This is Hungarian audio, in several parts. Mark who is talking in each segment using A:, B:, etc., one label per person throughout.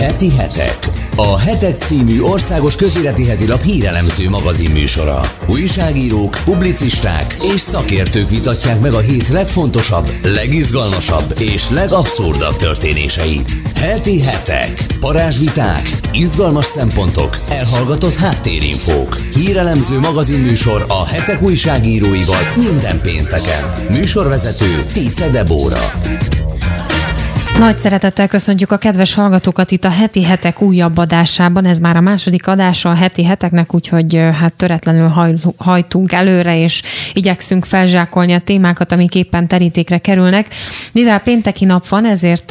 A: Heti hetek. A Hetek című országos közéleti heti hírelemző magazin műsora. Újságírók, publicisták és szakértők vitatják meg a hét legfontosabb, legizgalmasabb és legabszurdabb történéseit. Heti hetek. Parázsviták, izgalmas szempontok, elhallgatott háttérinfók. Hírelemző magazin műsor a hetek újságíróival minden pénteken. Műsorvezető Tice Debóra.
B: Nagy szeretettel köszöntjük a kedves hallgatókat itt a heti hetek újabb adásában. Ez már a második adása a heti heteknek, úgyhogy hát töretlenül haj, hajtunk előre, és igyekszünk felzsákolni a témákat, amik éppen terítékre kerülnek. Mivel pénteki nap van, ezért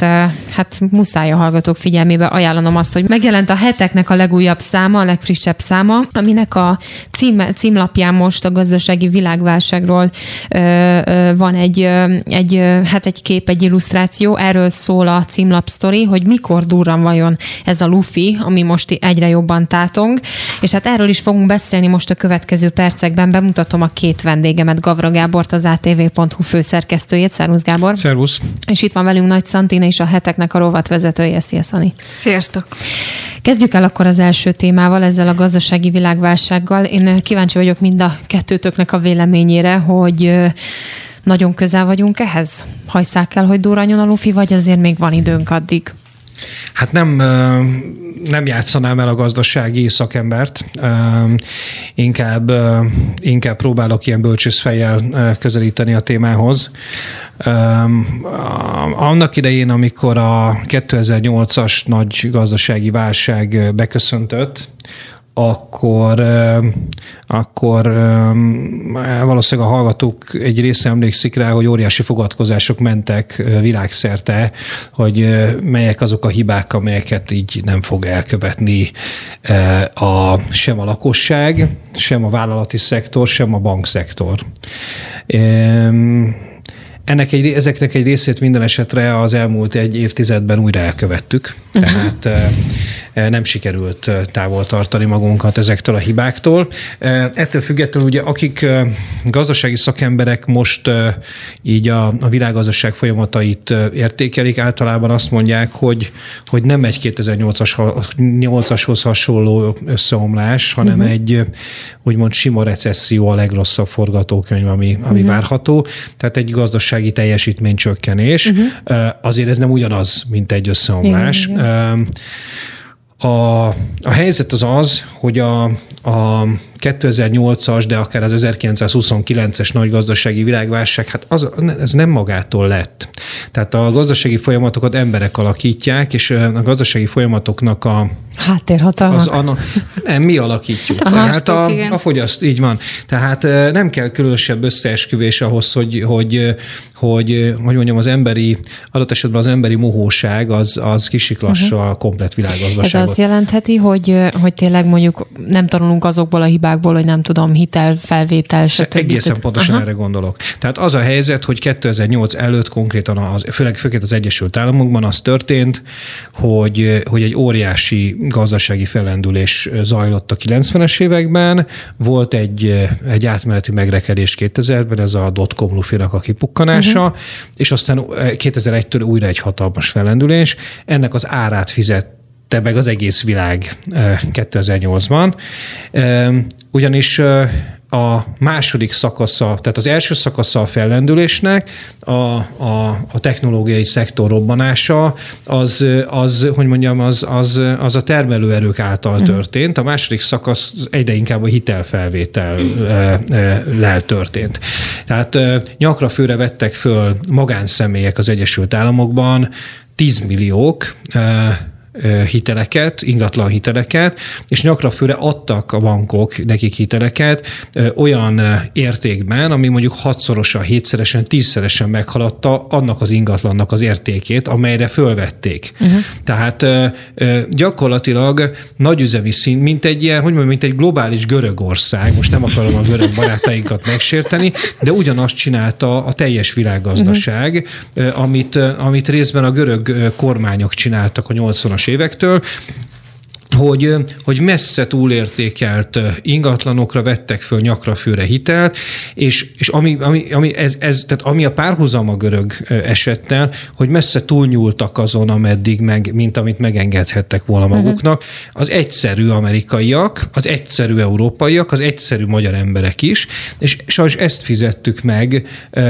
B: hát muszáj a hallgatók figyelmébe ajánlanom azt, hogy megjelent a heteknek a legújabb száma, a legfrissebb száma, aminek a cím, címlapján most a gazdasági világválságról ö, ö, van egy, ö, egy, hát egy kép, egy illusztráció, erről szól szól a címlap sztori, hogy mikor durran vajon ez a lufi, ami most egyre jobban tátong, és hát erről is fogunk beszélni most a következő percekben. Bemutatom a két vendégemet, Gavra Gábort, az ATV.hu főszerkesztőjét. Szervusz Gábor!
C: Szervusz!
B: És itt van velünk Nagy Szantina és a heteknek a rovatvezetője. Szia, Szani!
D: Sziasztok!
B: Kezdjük el akkor az első témával, ezzel a gazdasági világválsággal. Én kíváncsi vagyok mind a kettőtöknek a véleményére, hogy nagyon közel vagyunk ehhez? Hajszák el, hogy durranjon a lufi, vagy azért még van időnk addig?
C: Hát nem, nem játszanám el a gazdasági szakembert, inkább, inkább próbálok ilyen bölcsészfejjel közelíteni a témához. Annak idején, amikor a 2008-as nagy gazdasági válság beköszöntött, akkor, akkor valószínűleg a hallgatók egy része emlékszik rá, hogy óriási fogadkozások mentek világszerte, hogy melyek azok a hibák, amelyeket így nem fog elkövetni a, sem a lakosság, sem a vállalati szektor, sem a bankszektor. Ennek egy, ezeknek egy részét minden esetre az elmúlt egy évtizedben újra elkövettük, uh-huh. tehát nem sikerült távol tartani magunkat ezektől a hibáktól. Ettől függetlenül ugye akik gazdasági szakemberek most így a, a világgazdaság folyamatait értékelik, általában azt mondják, hogy, hogy nem egy 2008-ashoz hasonló összeomlás, hanem uh-huh. egy úgymond sima recesszió a legrosszabb forgatókönyv, ami, ami uh-huh. várható. Tehát egy gazdasági teljesítménycsökkenés. Uh-huh. Azért ez nem ugyanaz, mint egy összeomlás. Igen, igen. A, a helyzet az az, hogy a, a 2008-as, de akár az 1929-es nagy gazdasági világválság, hát az, ez nem magától lett. Tehát a gazdasági folyamatokat emberek alakítják, és a gazdasági folyamatoknak a
B: Háttérhatalmak. Az,
C: a, nem, mi alakítjuk.
B: A Tehát a, a
C: fogyaszt, így van. Tehát nem kell különösebb összeesküvés ahhoz, hogy, hogy, hogy, hogy mondjam, az emberi, adott esetben az emberi mohóság az, az kisiklassa uh-huh. a komplet világgazdaságot.
B: Ez azt jelentheti, hogy, hogy tényleg mondjuk nem tanulunk azokból a hibákból, hogy nem tudom, hitel, felvétel, stb.
C: Egészen pontosan uh-huh. erre gondolok. Tehát az a helyzet, hogy 2008 előtt konkrétan, az, főleg főként az Egyesült Államokban az történt, hogy, hogy egy óriási gazdasági felendülés zajlott a 90-es években, volt egy, egy átmeneti megrekedés 2000-ben, ez a dotcom lufinak a kipukkanása, uh-huh. és aztán 2001-től újra egy hatalmas felendülés. Ennek az árát fizet meg az egész világ 2008-ban. Ugyanis a második szakasza, tehát az első szakasza a fellendülésnek, a, a, a technológiai szektor robbanása, az, az hogy mondjam, az, az, az a termelőerők által mhm. történt. A második szakasz egyre inkább a hitelfelvétel lel történt. Tehát nyakra főre vettek föl magánszemélyek az Egyesült Államokban, 10 milliók, hiteleket, ingatlan hiteleket, és nyakra főre adtak a bankok nekik hiteleket olyan értékben, ami mondjuk hatszorosan, hétszeresen, tízszeresen meghaladta annak az ingatlannak az értékét, amelyre fölvették. Uh-huh. Tehát gyakorlatilag nagyüzemi szint, mint egy ilyen, hogy mondjam, mint egy globális Görögország, most nem akarom a görög barátainkat megsérteni, de ugyanazt csinálta a teljes világgazdaság, uh-huh. amit, amit részben a görög kormányok csináltak a 80-as évektől, hogy, hogy messze túlértékelt ingatlanokra vettek föl nyakra főre hitelt, és, és ami, ami, ami, ez, ez, tehát ami a párhuzam a görög esettel, hogy messze túlnyúltak azon, ameddig meg, mint amit megengedhettek volna mhm. maguknak. Az egyszerű amerikaiak, az egyszerű európaiak, az egyszerű magyar emberek is, és sajnos ezt fizettük meg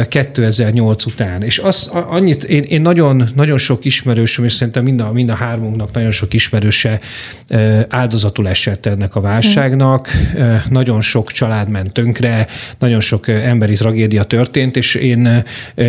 C: 2008 után. És az, annyit, én, én nagyon, nagyon sok ismerősöm, és szerintem mind a, mind a hármunknak nagyon sok ismerőse áldozatul esett ennek a válságnak, nagyon sok család ment tönkre, nagyon sok emberi tragédia történt, és én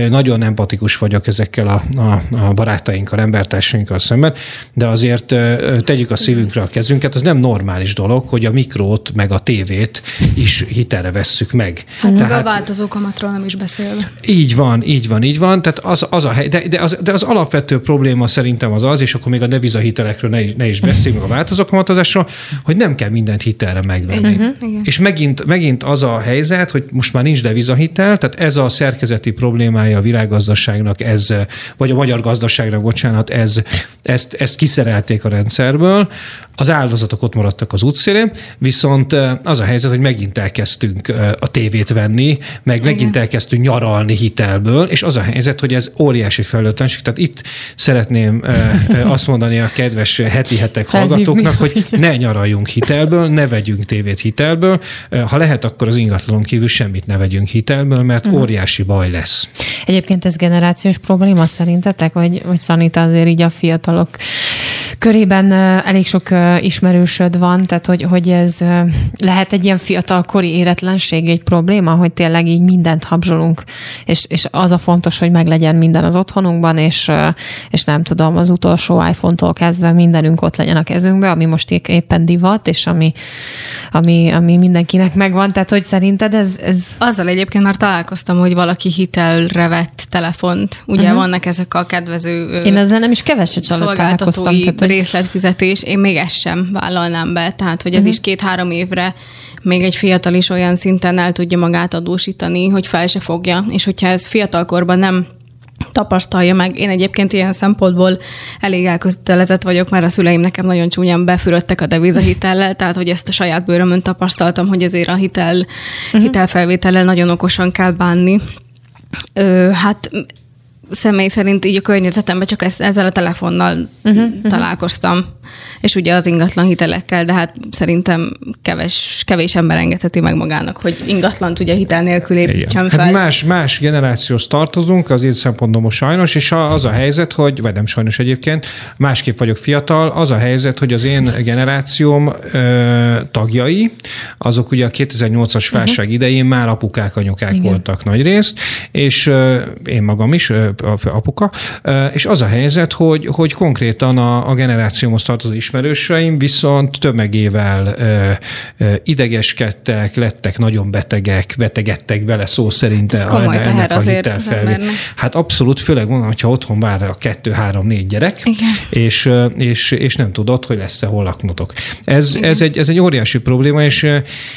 C: nagyon empatikus vagyok ezekkel a, a, a barátainkkal, embertársainkkal szemben, de azért tegyük a szívünkre a kezünket, az nem normális dolog, hogy a mikrót meg a tévét is hitelre vesszük meg.
D: Hát Tehát, a változó kamatról nem is beszélve.
C: Így van, így van, így van. Tehát az, az a hely, de, de, az, de az alapvető probléma szerintem az az, és akkor még a devizahitelekről ne, ne is beszéljünk a változó kamatozásról, hogy nem kell mindent hitelre megvenni. Uh-huh. És megint, megint az a helyzet, hogy most már nincs devizahitel, tehát ez a szerkezeti problémája a világgazdaságnak, ez, vagy a magyar gazdaságnak, bocsánat, ez, ezt, ezt kiszerelték a rendszerből, az áldozatok ott maradtak az útszélén, viszont az a helyzet, hogy megint elkezdtünk a tévét venni, meg Igen. megint elkezdtünk nyaralni hitelből, és az a helyzet, hogy ez óriási felelőtlenség. Tehát itt szeretném azt mondani a kedves heti hetek hallgatóknak, hogy ne nyaraljunk hitelből, ne vegyünk tévét hitelből, ha lehet, akkor az ingatlanon kívül semmit ne vegyünk hitelből, mert uh-huh. óriási baj lesz.
B: Egyébként ez generációs probléma szerintetek, vagy, vagy Szanita azért így a fiatalok körében elég sok ismerősöd van, tehát hogy, hogy ez lehet egy ilyen fiatalkori éretlenség egy probléma, hogy tényleg így mindent habzsolunk, és, és az a fontos, hogy meglegyen minden az otthonunkban, és, és nem tudom, az utolsó iPhone-tól kezdve mindenünk ott legyen a kezünkbe, ami most éppen divat, és ami, ami, ami mindenkinek megvan, tehát hogy szerinted ez, ez...
D: Azzal egyébként már találkoztam, hogy valaki hitelre vett telefont, ugye uh-huh. vannak ezek a kedvező
B: Én ezzel nem is keveset találkoztam. Tehát,
D: részletfizetés, én még ezt sem vállalnám be, tehát hogy ez uh-huh. is két-három évre még egy fiatal is olyan szinten el tudja magát adósítani, hogy fel se fogja, és hogyha ez fiatalkorban nem tapasztalja meg. Én egyébként ilyen szempontból elég elkötelezett vagyok, mert a szüleim nekem nagyon csúnyán befürödtek a devizahitellel, tehát hogy ezt a saját bőrömön tapasztaltam, hogy ezért a hitel, uh-huh. hitelfelvétellel nagyon okosan kell bánni. Ö, hát személy szerint így a környezetemben csak ezt, ezzel a telefonnal uh-huh, találkoztam és ugye az ingatlan hitelekkel, de hát szerintem keves, kevés ember engedheti meg magának, hogy ingatlan ugye hitel nélkül építsen fel.
C: Hát más, más generációhoz tartozunk, az én szempontból sajnos, és az a helyzet, hogy, vagy nem sajnos egyébként, másképp vagyok fiatal, az a helyzet, hogy az én generációm ö, tagjai, azok ugye a 2008-as mhm. válság uh-huh. idején már apukák, anyukák Igen. voltak nagy részt, és ö, én magam is, ö, apuka, ö, és az a helyzet, hogy, hogy konkrétan a, a generációmhoz tartozó ismerőseim, viszont tömegével idegeskedtek, lettek nagyon betegek, betegedtek bele szó szerint
D: Ez a, ennek a hitelfelvé.
C: Hát abszolút, főleg mondom, hogyha otthon vár a kettő, három, négy gyerek, Igen. És, és, és nem tudod, hogy lesz-e hol laknotok. Ez, ez, egy, ez egy óriási probléma, és,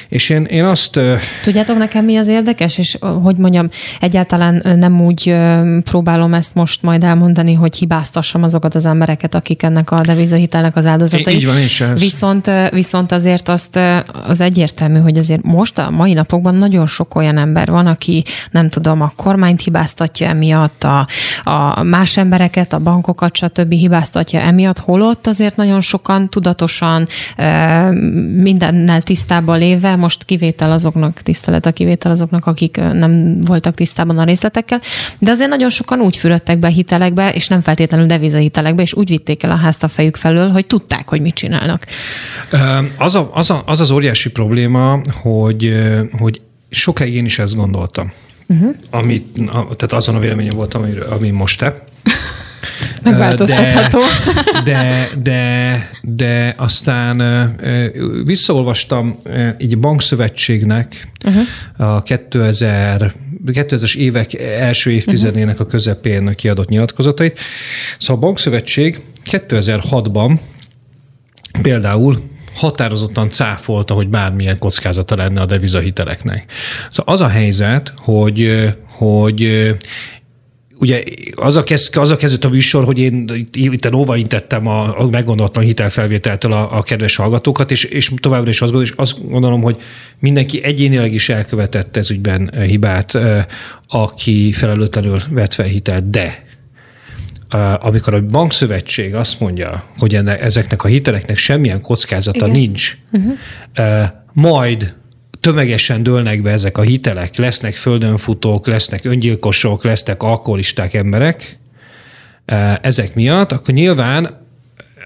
C: és én, én azt...
B: Tudjátok nekem mi az érdekes, és hogy mondjam, egyáltalán nem úgy próbálom ezt most majd elmondani, hogy hibáztassam azokat az embereket, akik ennek a devizahitelnek az áldozatai.
C: Így van, és
B: viszont, viszont azért azt az egyértelmű, hogy azért most a mai napokban nagyon sok olyan ember van, aki nem tudom, a kormányt hibáztatja emiatt, a, a más embereket, a bankokat, stb. hibáztatja emiatt, holott azért nagyon sokan tudatosan mindennel tisztában léve, most kivétel azoknak, tisztelet a kivétel azoknak, akik nem voltak tisztában a részletekkel, de azért nagyon sokan úgy fürödtek be hitelekbe, és nem feltétlenül devizahitelekbe, és úgy vitték el a házt a fejük felől, hogy tudták, hogy mit csinálnak.
C: Az, a, az, a, az az óriási probléma, hogy, hogy sokáig én is ezt gondoltam. Uh-huh. Amit, tehát azon a véleményem voltam, ami, ami most te.
B: Megváltoztatható.
C: De, de, de, de aztán visszaolvastam így bankszövetségnek uh-huh. a 2000 2000-es évek első évtizedének a közepén kiadott nyilatkozatait. Szóval a bankszövetség 2006-ban például határozottan cáfolta, hogy bármilyen kockázata lenne a devizahiteleknek. Szóval az a helyzet, hogy, hogy ugye az a, kez, az a kezdődött a műsor, hogy én itt óvaintettem a, a meggondolatlan hitelfelvételtől a, a kedves hallgatókat, és, és továbbra is azt gondolom, és azt gondolom, hogy mindenki egyénileg is elkövetett ez ügyben hibát, aki felelőtlenül vett fel hitelt, de amikor a bankszövetség azt mondja, hogy enne, ezeknek a hiteleknek semmilyen kockázata Igen. nincs, uh-huh. majd tömegesen dőlnek be ezek a hitelek, lesznek földönfutók, lesznek öngyilkosok, lesznek alkoholisták emberek ezek miatt, akkor nyilván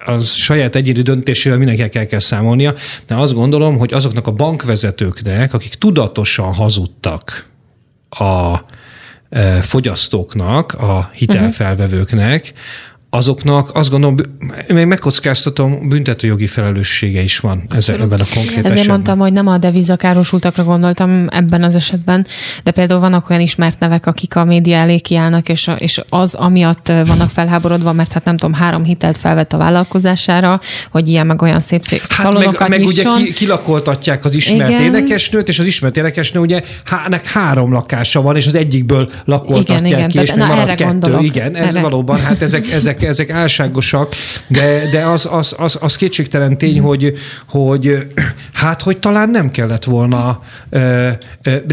C: az saját egyéni döntésével mindenkinek el kell számolnia, de azt gondolom, hogy azoknak a bankvezetőknek, akik tudatosan hazudtak a fogyasztóknak, a hitelfelvevőknek, azoknak azt gondolom, még megkockáztatom, büntetőjogi felelőssége is van ezzel, ebben a konkrét Ezért
B: esetben. mondtam, hogy nem a devizakárosultakra gondoltam ebben az esetben, de például vannak olyan ismert nevek, akik a média elé kiállnak, és, és az amiatt vannak felháborodva, mert hát nem tudom, három hitelt felvett a vállalkozására, hogy ilyen meg olyan szép hát szalonokat
C: meg, meg ugye ki, kilakoltatják az ismert Igen. énekesnőt, és az ismert énekesnő ugye há, nek három lakása van, és az egyikből lakoltatják igen, igen. ki, és Tehát, na, marad kettő. Gondolok. Igen, ez erre. valóban, hát ezek, ezek ezek, ezek álságosak, de, de az, az, az, az kétségtelen tény, hogy, hogy hát, hogy talán nem kellett volna,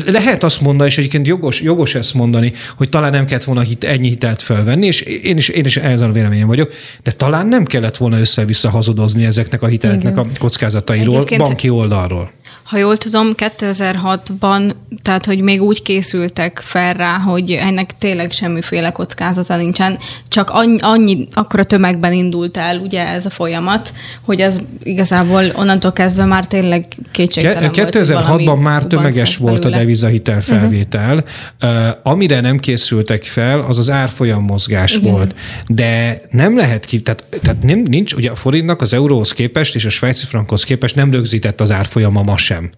C: lehet azt mondani, és egyébként jogos, jogos ezt mondani, hogy talán nem kellett volna hit, ennyi hitelt felvenni, és én is, én is ezen a véleményen vagyok, de talán nem kellett volna össze-vissza hazudozni ezeknek a hiteleknek Igen. a kockázatairól, Egyébként banki oldalról
D: ha jól tudom, 2006-ban, tehát hogy még úgy készültek fel rá, hogy ennek tényleg semmiféle kockázata nincsen, csak annyi, annyi akkora tömegben indult el ugye ez a folyamat, hogy az igazából onnantól kezdve már tényleg kétségtelen
C: Ke- 2006-ban már tömeges volt a devizahitel mhm. felvétel. Uh-huh. Uh, amire nem készültek fel, az az árfolyam mozgás Igen. volt. De nem lehet ki, tehát, tehát nem, nincs, ugye a forintnak az euróhoz képest és a svájci frankhoz képest nem rögzített az árfolyama ma sem sem.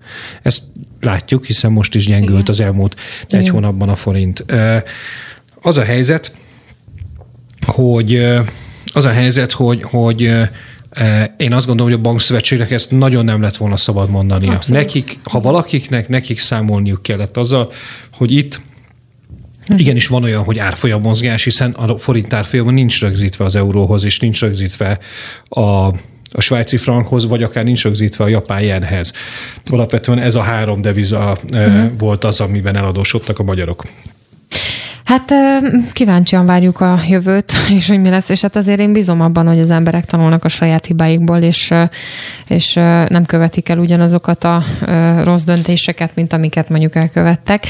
C: Ezt látjuk, hiszen most is gyengült Igen. az elmúlt Igen. egy hónapban a forint. Az a helyzet, hogy az a helyzet, hogy, hogy én azt gondolom, hogy a bankszövetségnek ezt nagyon nem lett volna szabad mondania. Abszolút. Nekik, ha valakiknek, nekik számolniuk kellett azzal, hogy itt hm. Igenis van olyan, hogy árfolyam mozgás, hiszen a forint árfolyama nincs rögzítve az euróhoz, és nincs rögzítve a a svájci frankhoz, vagy akár nincs rögzítve a japán jenhez. Alapvetően ez a három deviza uh-huh. volt az, amiben eladósodtak a magyarok.
B: Hát kíváncsian várjuk a jövőt, és hogy mi lesz, és hát azért én bízom abban, hogy az emberek tanulnak a saját hibáikból, és, és nem követik el ugyanazokat a rossz döntéseket, mint amiket mondjuk elkövettek.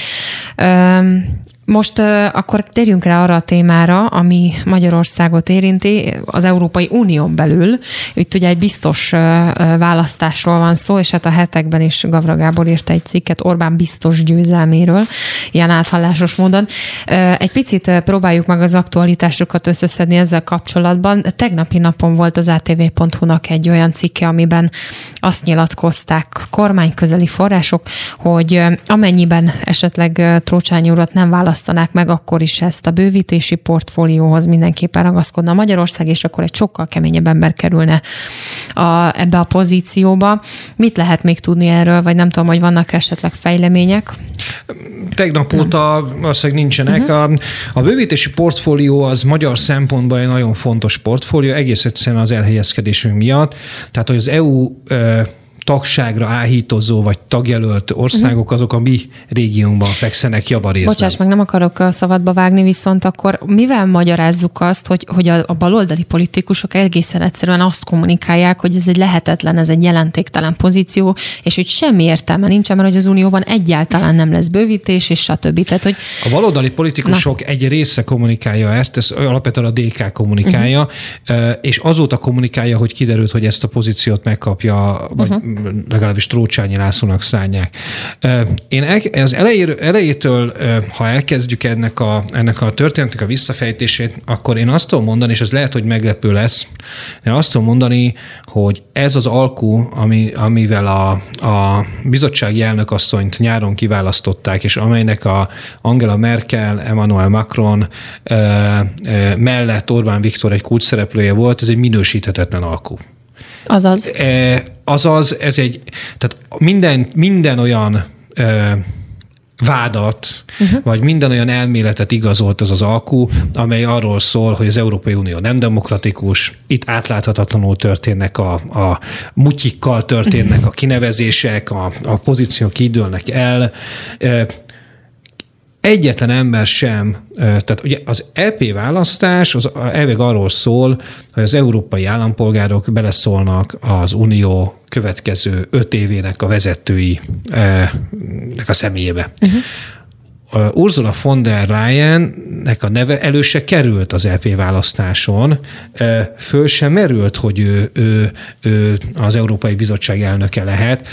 B: Most akkor térjünk rá arra a témára, ami Magyarországot érinti, az Európai Unión belül. Itt ugye egy biztos választásról van szó, és hát a hetekben is Gavra Gábor írta egy cikket Orbán biztos győzelméről, ilyen áthallásos módon. Egy picit próbáljuk meg az aktualitásokat összeszedni ezzel kapcsolatban. Tegnapi napon volt az ATV.hu-nak egy olyan cikke, amiben azt nyilatkozták kormányközeli források, hogy amennyiben esetleg Trócsányi urat nem választ választanák meg, akkor is ezt a bővítési portfólióhoz mindenképpen ragaszkodna Magyarország, és akkor egy sokkal keményebb ember kerülne a, ebbe a pozícióba. Mit lehet még tudni erről, vagy nem tudom, hogy vannak esetleg fejlemények?
C: Tegnap óta valószínűleg nincsenek. Uh-huh. A, a bővítési portfólió az magyar szempontból egy nagyon fontos portfólió, egész egyszerűen az elhelyezkedésünk miatt. Tehát, hogy az EU tagságra áhítozó vagy tagjelölt országok azok a mi régiónkban fekszenek javarészben.
B: Bocsáss meg, nem akarok a szabadba vágni, viszont akkor mivel magyarázzuk azt, hogy, hogy a, a baloldali politikusok egészen egyszerűen azt kommunikálják, hogy ez egy lehetetlen, ez egy jelentéktelen pozíció, és hogy semmi értelme nincsen, mert hogy az Unióban egyáltalán nem lesz bővítés, és stb. Tehát, hogy...
C: A baloldali politikusok Na. egy része kommunikálja ezt, ez alapvetően a DK kommunikálja, uh-huh. és azóta kommunikálja, hogy kiderült, hogy ezt a pozíciót megkapja, vagy uh-huh legalábbis Trócsányi Lászlónak szállják. Én az elejétől, elejétől, ha elkezdjük ennek a, ennek a történetnek a visszafejtését, akkor én azt tudom mondani, és ez lehet, hogy meglepő lesz, én azt tudom mondani, hogy ez az alkú, ami, amivel a, a bizottsági elnökasszonyt nyáron kiválasztották, és amelynek a Angela Merkel, Emmanuel Macron mellett Orbán Viktor egy kulcs szereplője volt, ez egy minősíthetetlen alkú.
B: Azaz.
C: E, azaz, ez egy, tehát minden, minden olyan e, vádat, uh-huh. vagy minden olyan elméletet igazolt az az alkú, amely arról szól, hogy az Európai Unió nem demokratikus, itt átláthatatlanul történnek a, a mutyikkal történnek a kinevezések, a, a pozíciók kidőlnek el, egyetlen ember sem, tehát ugye az EP választás az elvég arról szól, hogy az európai állampolgárok beleszólnak az unió következő öt évének a vezetői a személyébe. Uh-huh. Ursula von der Leyennek a neve előse került az EP választáson, föl sem merült, hogy ő, ő, ő az Európai Bizottság elnöke lehet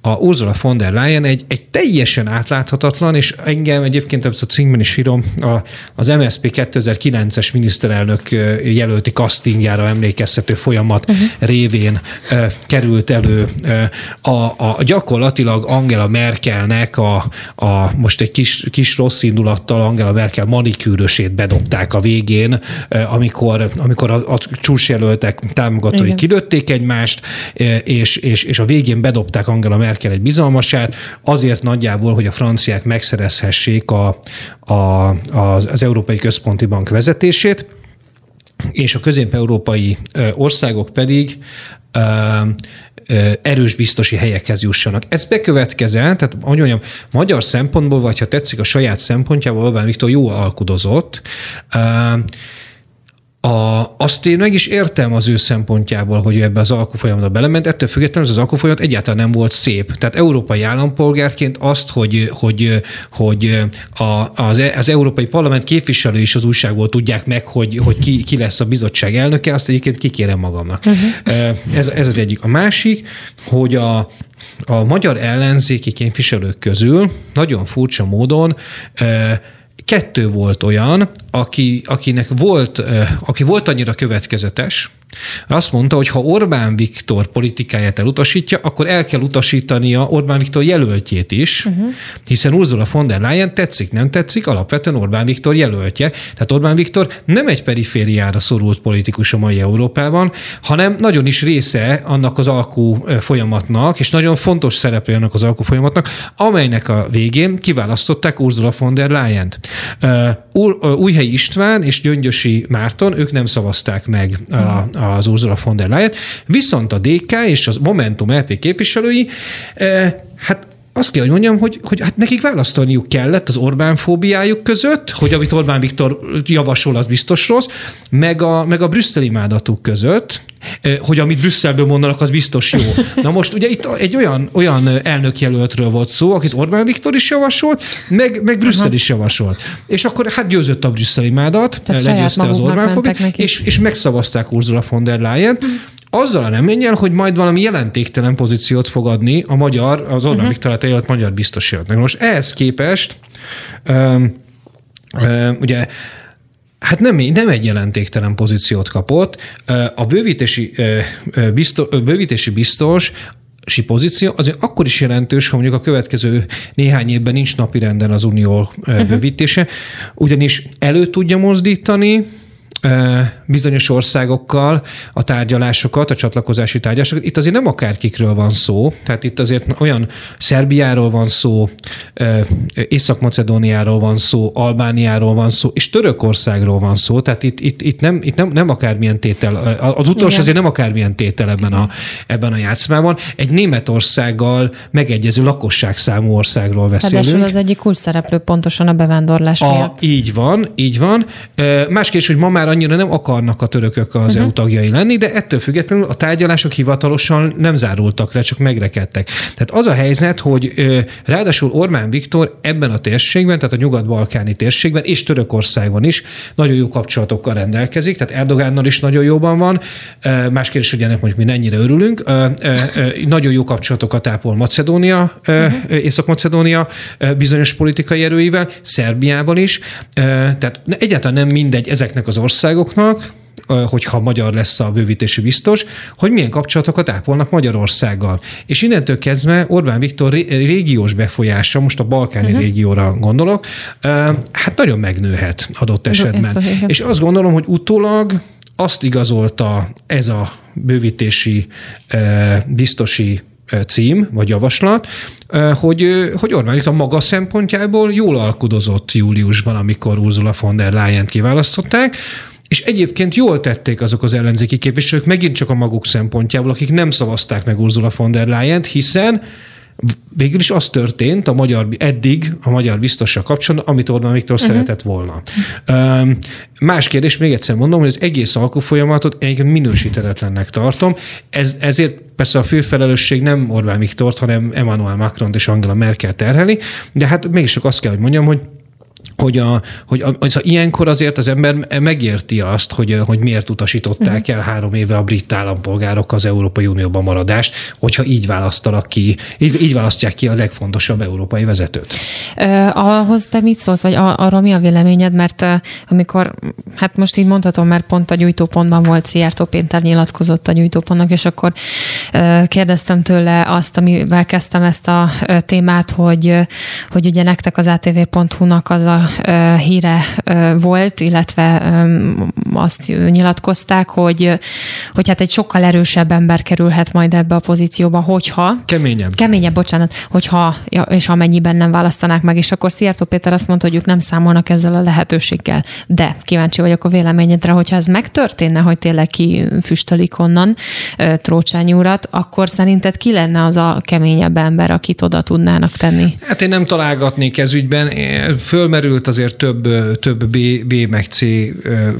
C: a Ursula von der Leyen egy, egy teljesen átláthatatlan, és engem egyébként a cikkben is írom, a, az MSZP 2009-es miniszterelnök jelölti castingjára emlékeztető folyamat uh-huh. révén uh, került elő uh, a, a gyakorlatilag Angela Merkelnek a, a most egy kis, kis rossz indulattal Angela Merkel manikűrösét bedobták a végén, uh, amikor, amikor a, a csúcsjelöltek támogatói kilőtték egymást, és, és, és a végén bedobták Angela Merkel Merkel egy bizalmasát, azért nagyjából, hogy a franciák megszerezhessék a, a, az, az Európai Központi Bank vezetését, és a közép-európai országok pedig erős biztosi helyekhez jussanak. Ez bekövetkezel, tehát hogy mondjam, magyar szempontból, vagy ha tetszik a saját szempontjából, Orbán Viktor jó alkudozott, a, azt én meg is értem az ő szempontjából, hogy ő ebbe az alkufolyamatba belement, ettől függetlenül az alkufolyamat egyáltalán nem volt szép. Tehát európai állampolgárként azt, hogy, hogy, hogy a, az, az Európai Parlament képviselő is az újságból tudják meg, hogy, hogy ki, ki lesz a bizottság elnöke, azt egyébként kikérem magamnak. Uh-huh. Ez, ez az egyik. A másik, hogy a, a magyar ellenzéki képviselők közül nagyon furcsa módon kettő volt olyan, aki, akinek volt, aki volt annyira következetes, azt mondta, hogy ha Orbán Viktor politikáját elutasítja, akkor el kell utasítania Orbán Viktor jelöltjét is, uh-huh. hiszen Ursula von der Leyen tetszik, nem tetszik, alapvetően Orbán Viktor jelöltje. Tehát Orbán Viktor nem egy perifériára szorult politikus a mai Európában, hanem nagyon is része annak az alkú folyamatnak, és nagyon fontos szereplő annak az alkú folyamatnak, amelynek a végén kiválasztották Ursula von der Leyen-t. Újhelyi István és Gyöngyösi Márton, ők nem szavazták meg a, az Ursula von der Leyen, viszont a DK és az Momentum LP képviselői, eh, hát azt kell, hogy mondjam, hogy, hogy hát nekik választaniuk kellett az Orbán fóbiájuk között, hogy amit Orbán Viktor javasol, az biztos rossz, meg a, meg a brüsszeli imádatuk között, eh, hogy amit Brüsszelből mondanak, az biztos jó. Na most ugye itt egy olyan, olyan elnökjelöltről volt szó, akit Orbán Viktor is javasolt, meg, meg Brüsszel Aha. is javasolt. És akkor hát győzött a brüsszeli imádat, legyőzte az Orbán fóbiát, és, és megszavazták Ursula von der Leyen, azzal a reménnyel, hogy majd valami jelentéktelen pozíciót fog adni a magyar, az Orbán uh-huh. Viktor által magyar biztos Most ehhez képest um, um, ugye Hát nem, nem egy jelentéktelen pozíciót kapott. A bővítési, biztos, bővítési biztos si pozíció azért akkor is jelentős, ha mondjuk a következő néhány évben nincs napirenden az unió uh-huh. bővítése, ugyanis elő tudja mozdítani, bizonyos országokkal a tárgyalásokat, a csatlakozási tárgyalásokat. Itt azért nem akárkikről van szó, tehát itt azért olyan Szerbiáról van szó, Észak-Macedóniáról van szó, Albániáról van szó, és Törökországról van szó, tehát itt, itt, itt, nem, itt nem, nem akármilyen tétel, az utolsó Igen. azért nem akármilyen tétel ebben a, ebben a játszmában. Egy Németországgal megegyező lakosságszámú országról beszélünk.
B: Ráadásul az egyik kulcs szereplő pontosan a bevándorlás a, miatt.
C: Így van, így van. Másképp, hogy ma már annyira nem akarnak a törökök az uh-huh. EU tagjai lenni, de ettől függetlenül a tárgyalások hivatalosan nem zárultak le, csak megrekedtek. Tehát az a helyzet, hogy ráadásul Orbán Viktor ebben a térségben, tehát a nyugat-balkáni térségben és Törökországban is nagyon jó kapcsolatokkal rendelkezik, tehát Erdogánnal is nagyon jóban van. Más kérdés, hogy ennek mondjuk mi ennyire örülünk. Nagyon jó kapcsolatokat ápol Macedónia, uh-huh. Észak-Macedónia bizonyos politikai erőivel, Szerbiával is. Tehát egyáltalán nem mindegy ezeknek az országoknak, hogyha magyar lesz a bővítési biztos, hogy milyen kapcsolatokat ápolnak Magyarországgal. És innentől kezdve Orbán Viktor régiós befolyása, most a balkáni uh-huh. régióra gondolok, hát nagyon megnőhet adott esetben. És azt gondolom, hogy utólag azt igazolta ez a bővítési biztosi cím, vagy javaslat, hogy, hogy Orbán Viktor maga szempontjából jól alkudozott júliusban, amikor Ursula von der Leyen kiválasztották, és egyébként jól tették azok az ellenzéki képviselők, megint csak a maguk szempontjából, akik nem szavazták meg Ursula von der Leyen-t, hiszen végül is az történt a magyar, eddig a magyar biztossal kapcsolatban, amit Orbán Viktor uh-huh. szeretett volna. Más kérdés, még egyszer mondom, hogy az egész alkufolyamatot egyébként minősítetetlennek tartom. Ez, ezért persze a főfelelősség nem Orbán Viktort, hanem Emmanuel Macron és Angela Merkel terheli, de hát mégis csak azt kell, hogy mondjam, hogy hogy, a, hogy a, az, ilyenkor azért az ember megérti azt, hogy, hogy miért utasították uh-huh. el három éve a brit állampolgárok az Európai Unióban maradást, hogyha így választanak ki, így, így választják ki a legfontosabb európai vezetőt.
B: Uh, ahhoz te mit szólsz, vagy arról mi a véleményed, mert uh, amikor, hát most így mondhatom, mert pont a gyújtópontban volt Szijjártó Pénter nyilatkozott a gyújtópontnak, és akkor uh, kérdeztem tőle azt, amivel kezdtem ezt a témát, hogy, hogy ugye nektek az ATV.hu-nak az a híre volt, illetve azt nyilatkozták, hogy, hogy hát egy sokkal erősebb ember kerülhet majd ebbe a pozícióba, hogyha...
C: Keményebb.
B: Keményebb, bocsánat, hogyha és amennyiben nem választanák meg, és akkor Szijjártó Péter azt mondta, hogy ők nem számolnak ezzel a lehetőséggel. De kíváncsi vagyok a véleményedre, hogyha ez megtörténne, hogy tényleg kifüstölik onnan Trócsányi urat, akkor szerinted ki lenne az a keményebb ember, akit oda tudnának tenni?
C: Hát én nem találgatnék ez ügyben. Fölmerült azért több, több B, B meg C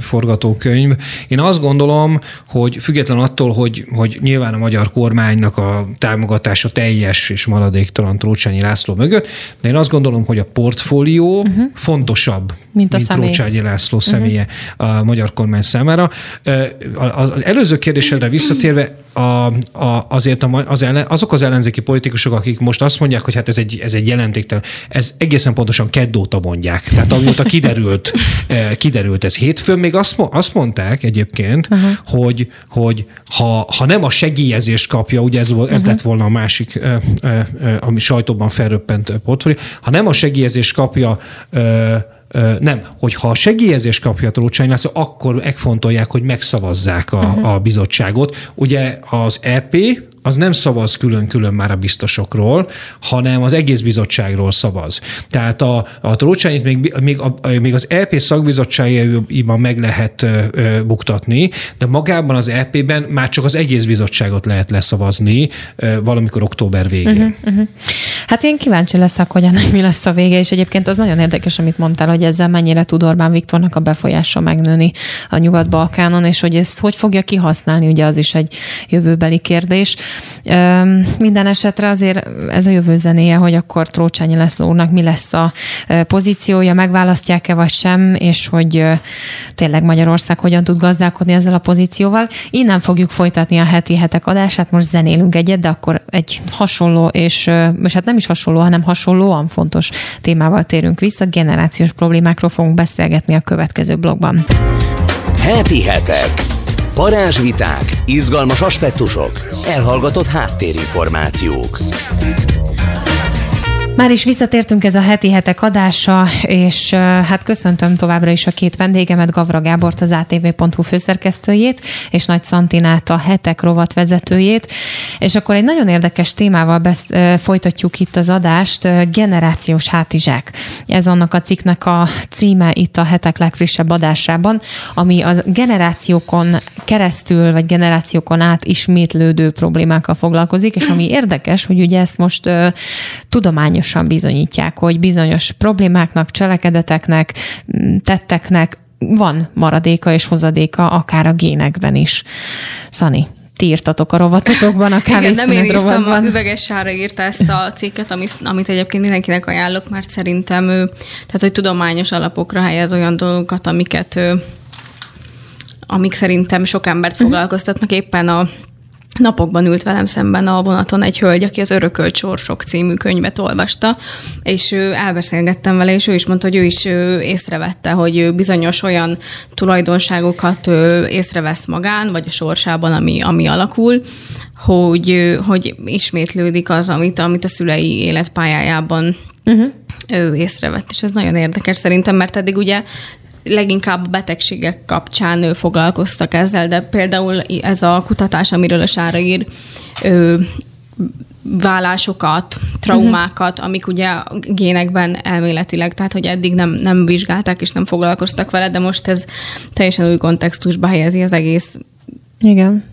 C: forgatókönyv. Én azt gondolom, hogy független attól, hogy, hogy nyilván a magyar kormánynak a támogatása teljes és maradéktalan Trócsányi László mögött, de én azt gondolom, hogy a portfólió uh-huh. fontosabb, mint, a mint személy. Trócsányi László uh-huh. személye a magyar kormány számára. Az előző kérdésedre visszatérve, a, a, azért az ellen, azok az ellenzéki politikusok, akik most azt mondják, hogy hát ez egy, ez egy jelentéktelen, ez egészen pontosan keddóta mondják. Tehát amióta kiderült, eh, kiderült ez hétfőn, még azt, azt mondták egyébként, uh-huh. hogy, hogy ha, ha nem a segélyezést kapja, ugye ez, ez uh-huh. lett volna a másik, eh, eh, ami sajtóban felröppent portfólió, ha nem a segélyezést kapja nem, hogyha a segélyezést kapja Trócsány László, akkor megfontolják, hogy megszavazzák a, uh-huh. a bizottságot. Ugye az EP, az nem szavaz külön-külön már a biztosokról, hanem az egész bizottságról szavaz. Tehát a, a Trócsányit még, még, a, még az EP szakbizottságaiban meg lehet ö, buktatni, de magában az EP-ben már csak az egész bizottságot lehet leszavazni ö, valamikor október végén. Uh-huh, uh-huh.
B: Hát én kíváncsi leszek, hogy ennek mi lesz a vége, és egyébként az nagyon érdekes, amit mondtál, hogy ezzel mennyire tud Orbán Viktornak a befolyása megnőni a Nyugat-Balkánon, és hogy ezt hogy fogja kihasználni, ugye az is egy jövőbeli kérdés. Minden esetre azért ez a jövő zenéje, hogy akkor Trócsányi Leszlónak mi lesz a pozíciója, megválasztják-e vagy sem, és hogy tényleg Magyarország hogyan tud gazdálkodni ezzel a pozícióval. Innen fogjuk folytatni a heti hetek adását, most zenélünk egyet, de akkor egy hasonló, és, és hát nem is hasonló, hanem hasonlóan fontos témával térünk vissza. Generációs problémákról fogunk beszélgetni a következő blogban.
A: Heti hetek. Parázsviták, izgalmas aspektusok, elhallgatott háttérinformációk.
B: Már is visszatértünk ez a heti hetek adása, és hát köszöntöm továbbra is a két vendégemet, Gavra Gábort, az ATV.hu főszerkesztőjét, és Nagy Szantinát, a hetek rovat vezetőjét. És akkor egy nagyon érdekes témával besz- folytatjuk itt az adást, generációs hátizsák. Ez annak a cikknek a címe itt a hetek legfrissebb adásában, ami a generációkon keresztül, vagy generációkon át ismétlődő problémákkal foglalkozik, és ami érdekes, hogy ugye ezt most tudományos tudományosan bizonyítják, hogy bizonyos problémáknak, cselekedeteknek, tetteknek van maradéka és hozadéka akár a génekben is. Szani ti írtatok a rovatotokban, a
D: Igen, nem én írtam, rovatban. a üveges sára írta ezt a cikket, amit, amit egyébként mindenkinek ajánlok, mert szerintem ő, tehát hogy tudományos alapokra helyez olyan dolgokat, amiket ő, amik szerintem sok embert mhm. foglalkoztatnak éppen a Napokban ült velem szemben a vonaton egy hölgy, aki az Örökölt Sorsok című könyvet olvasta, és elbeszélgettem vele, és ő is mondta, hogy ő is észrevette, hogy bizonyos olyan tulajdonságokat észrevesz magán, vagy a sorsában, ami, ami alakul, hogy, hogy ismétlődik az, amit, amit a szülei életpályájában uh-huh. ő észrevett, és ez nagyon érdekes szerintem, mert eddig ugye leginkább a betegségek kapcsán foglalkoztak ezzel, de például ez a kutatás, amiről a Sára ír, vállásokat, traumákat, uh-huh. amik ugye génekben elméletileg, tehát hogy eddig nem, nem vizsgálták és nem foglalkoztak vele, de most ez teljesen új kontextusba helyezi az egész
B: igen.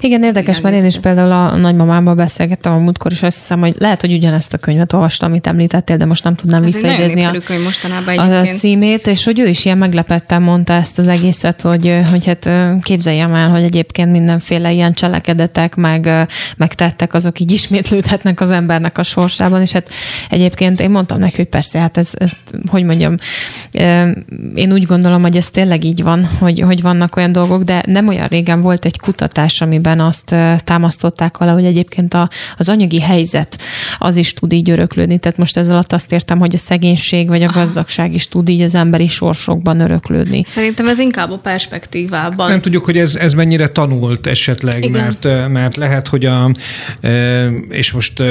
B: Igen, érdekes, mert én is például a nagymamámmal beszélgettem a múltkor, és azt hiszem, hogy lehet, hogy ugyanezt a könyvet olvastam, amit említettél, de most nem tudnám visszaidézni a, a címét, és hogy ő is ilyen meglepetten mondta ezt az egészet, hogy, hogy hát képzeljem el, hogy egyébként mindenféle ilyen cselekedetek, meg, meg tettek, azok így ismétlődhetnek az embernek a sorsában, és hát egyébként én mondtam neki, hogy persze, hát ez, ez hogy mondjam, én úgy gondolom, hogy ez tényleg így van, hogy, hogy vannak olyan dolgok, de nem olyan régen volt egy kutatás, amiben amiben azt támasztották alá, hogy egyébként a, az anyagi helyzet az is tud így öröklődni. Tehát most ezzel alatt azt értem, hogy a szegénység vagy a gazdagság is tud így az emberi sorsokban öröklődni.
D: Szerintem ez inkább a perspektívában.
C: Nem tudjuk, hogy ez, ez mennyire tanult esetleg, Igen. mert, mert lehet, hogy a, és most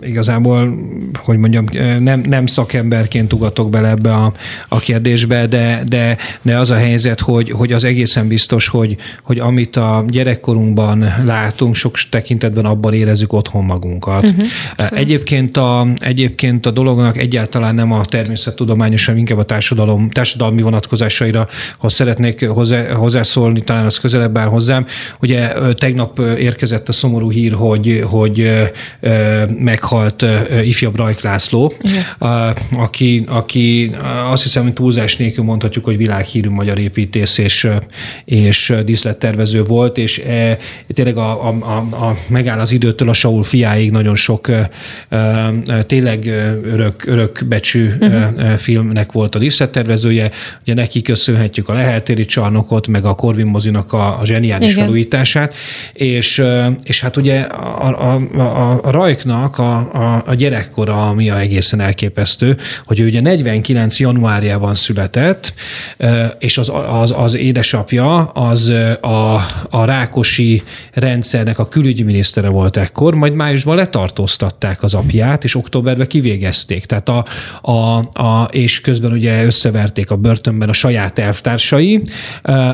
C: igazából, hogy mondjam, nem, nem szakemberként ugatok bele ebbe a, a kérdésbe, de, de, de az a helyzet, hogy, hogy az egészen biztos, hogy, hogy amit a gyerekkorunkban látunk, sok tekintetben abban érezzük otthon magunkat. Uh-huh. Egyébként, a, egyébként a dolognak egyáltalán nem a természettudományos, hanem inkább a társadalom, társadalmi vonatkozásaira, ha szeretnék hozzá, hozzászólni, talán az közelebb áll hozzám. Ugye tegnap érkezett a szomorú hír, hogy, hogy meghalt ifjabb Rajk László, uh-huh. aki, aki azt hiszem, hogy túlzás nélkül mondhatjuk, hogy világhírű magyar építész és, és díszlettervező volt, és e, tényleg a, a, a, a megáll az időtől a Saul fiáig nagyon sok tényleg örök, örökbecsű uh-huh. filmnek volt a díszlettervezője. Ugye neki köszönhetjük a Leheltéri csarnokot, meg a Corvin mozinak a, a zseniális Igen. felújítását, és, és hát ugye a, a, a, a Rajknak a, a, a gyerekkora, ami a egészen elképesztő, hogy ő ugye 49 januárjában született, és az, az, az édesapja az a, a Rákosi rendszernek a külügyminisztere volt ekkor, majd májusban letartóztatták az apját, és októberben kivégezték. Tehát a, a, a, és közben ugye összeverték a börtönben a saját elvtársai,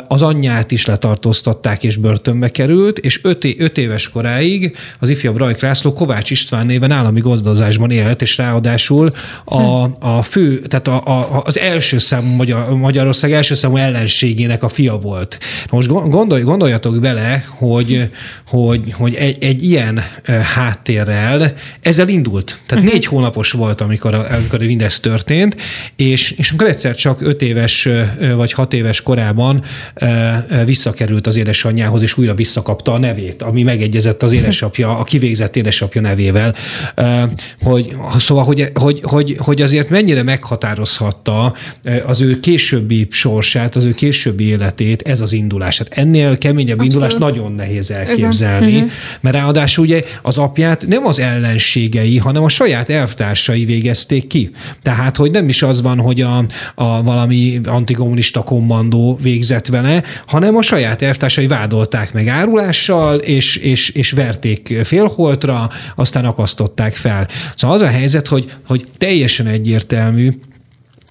C: az anyját is letartóztatták, és börtönbe került, és öt, öt éves koráig az ifjabb Rajk László Kovács István néven állami gondozásban élt, és ráadásul a, a fő, tehát a, a, az első számú Magyar, Magyarország első számú ellenségének a fia volt. Most gondolj, gondoljatok bele, hogy, hogy, hogy egy, egy ilyen háttérrel ezzel indult. Tehát uh-huh. négy hónapos volt, amikor, amikor mindez történt, és, és amikor egyszer csak öt éves vagy hat éves korában visszakerült az édesanyjához, és újra visszakapta a nevét, ami megegyezett az édesapja, a kivégzett édesapja nevével. Hogy, szóval, hogy, hogy, hogy, hogy azért mennyire meghatározhatta az ő későbbi sorsát, az ő későbbi életét ez az indulás. Hát ennél keményebb Abszolút. indulást nagyon nehéz elképzelni, uh-huh. mert ráadásul ugye az apját nem az ellenségei, hanem a saját elvtársai végezték ki. Tehát, hogy nem is az van, hogy a, a valami antikommunista kommandó végzett vele, hanem a saját elvtársai vádolták meg árulással, és, és, és verték félholtra, aztán akasztották fel. Szóval az a helyzet, hogy, hogy teljesen egyértelmű,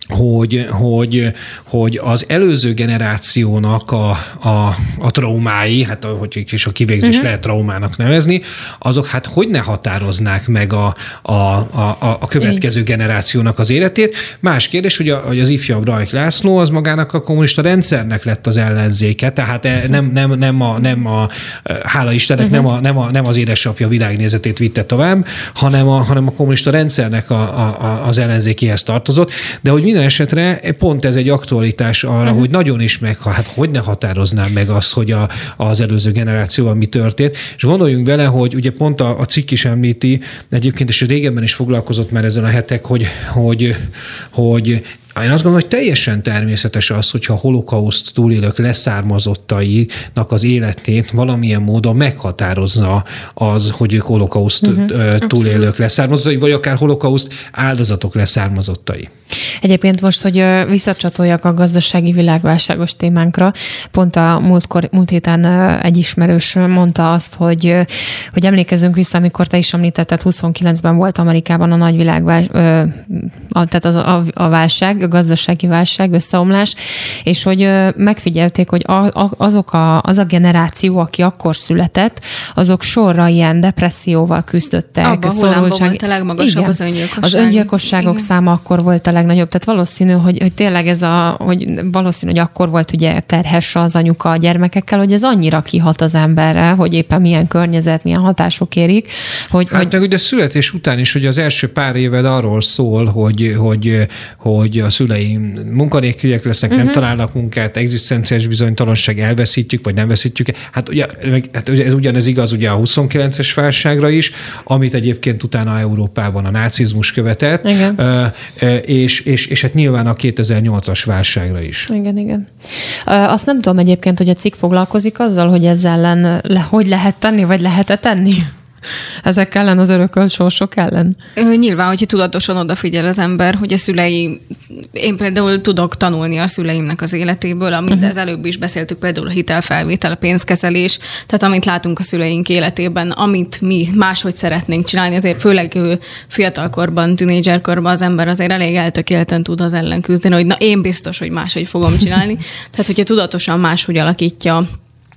C: hogy, hogy, hogy az előző generációnak a, a, a traumái, hát hogy is a kivégzés uh-huh. lehet traumának nevezni, azok hát hogy ne határoznák meg a, a, a, a következő Így. generációnak az életét. Más kérdés, hogy, a, hogy az ifjabb Rajk László az magának a kommunista rendszernek lett az ellenzéke, tehát uh-huh. nem, nem, nem, a, nem a, hála Istennek, uh-huh. nem, a, nem, a, nem az édesapja világnézetét vitte tovább, hanem a, hanem a kommunista rendszernek a, a, az ellenzékéhez tartozott, de hogy minden esetre pont ez egy aktualitás arra, uh-huh. hogy nagyon is meg, hát hogy ne határoznám meg azt, hogy a, az előző generációval mi történt. És gondoljunk bele, hogy ugye pont a, a cikk is említi, egyébként és régebben is foglalkozott már ezen a hetek, hogy, hogy, hogy én azt gondolom, hogy teljesen természetes az, hogyha a holokauszt túlélők leszármazottainak az életét valamilyen módon meghatározza az, hogy ők holokauszt uh-huh. túlélők leszármazottai, vagy akár holokauszt áldozatok leszármazottai.
B: Egyébként most, hogy visszacsatoljak a gazdasági világválságos témánkra, pont a múltkor, múlt héten egy ismerős mondta azt, hogy, hogy emlékezünk vissza, amikor te is említetted, 29-ben volt Amerikában a nagy világválság, tehát az a, a válság, a gazdasági válság, összeomlás, és hogy megfigyelték, hogy azok a, az a generáció, aki akkor született, azok sorra ilyen depresszióval küzdöttek.
D: Abba szorultság. volt a legmagasabb Igen. az öngyilkosság.
B: Az öngyilkosságok Igen. száma akkor volt a legnagyobb. Tehát valószínű, hogy, hogy tényleg ez a, hogy valószínű, hogy akkor volt ugye terhes az anyuka a gyermekekkel, hogy ez annyira kihat az emberre, hogy éppen milyen környezet, milyen hatások érik. Hogy,
C: hát
B: hogy...
C: meg ugye a születés után is, hogy az első pár éved arról szól, hogy, hogy, hogy a szüleim munkanélküliek lesznek, uh-huh. nem mhm. találnak munkát, egzisztenciális bizonytalanság, elveszítjük, vagy nem veszítjük. Hát ugye, hát ugye ez ugyanez igaz ugye a 29-es válságra is, amit egyébként utána Európában a nácizmus követett, igen. És, és, és hát nyilván a 2008-as válságra is.
B: Igen, igen. Azt nem tudom egyébként, hogy a cikk foglalkozik azzal, hogy ezzel ellen le, hogy lehet tenni, vagy lehet-e tenni? Ezek ellen, az örökölt sorsok ellen?
D: Nyilván, hogyha tudatosan odafigyel az ember, hogy a szülei, én például tudok tanulni a szüleimnek az életéből, amit uh-huh. az előbb is beszéltük, például a hitelfelvétel, a pénzkezelés, tehát amit látunk a szüleink életében, amit mi máshogy szeretnénk csinálni, azért főleg fiatalkorban, tinédzserkorban az ember azért elég eltökélten tud az ellen küzdeni, hogy na én biztos, hogy máshogy fogom csinálni. tehát, hogyha tudatosan máshogy alakítja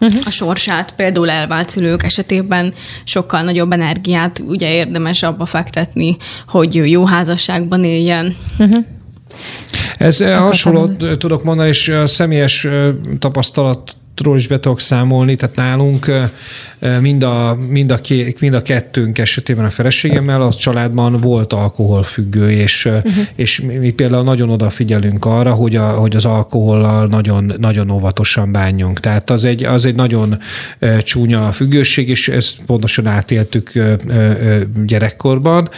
D: uh-huh. a sorsát, például elvált szülők esetében sokkal nagyobb energiát ugye érdemes abba fektetni, hogy jó házasságban éljen. Uh-huh.
C: Ez hasonlót tudok mondani, és személyes tapasztalatról is be tudok számolni, tehát nálunk mind a, mind a, ké, mind a kettőnk esetében a feleségemmel a családban volt alkoholfüggő, és, uh-huh. és mi például nagyon odafigyelünk arra, hogy, a, hogy az alkohollal nagyon, nagyon óvatosan bánjunk. Tehát az egy, az egy nagyon csúnya függőség, és ezt pontosan átéltük gyerekkorban,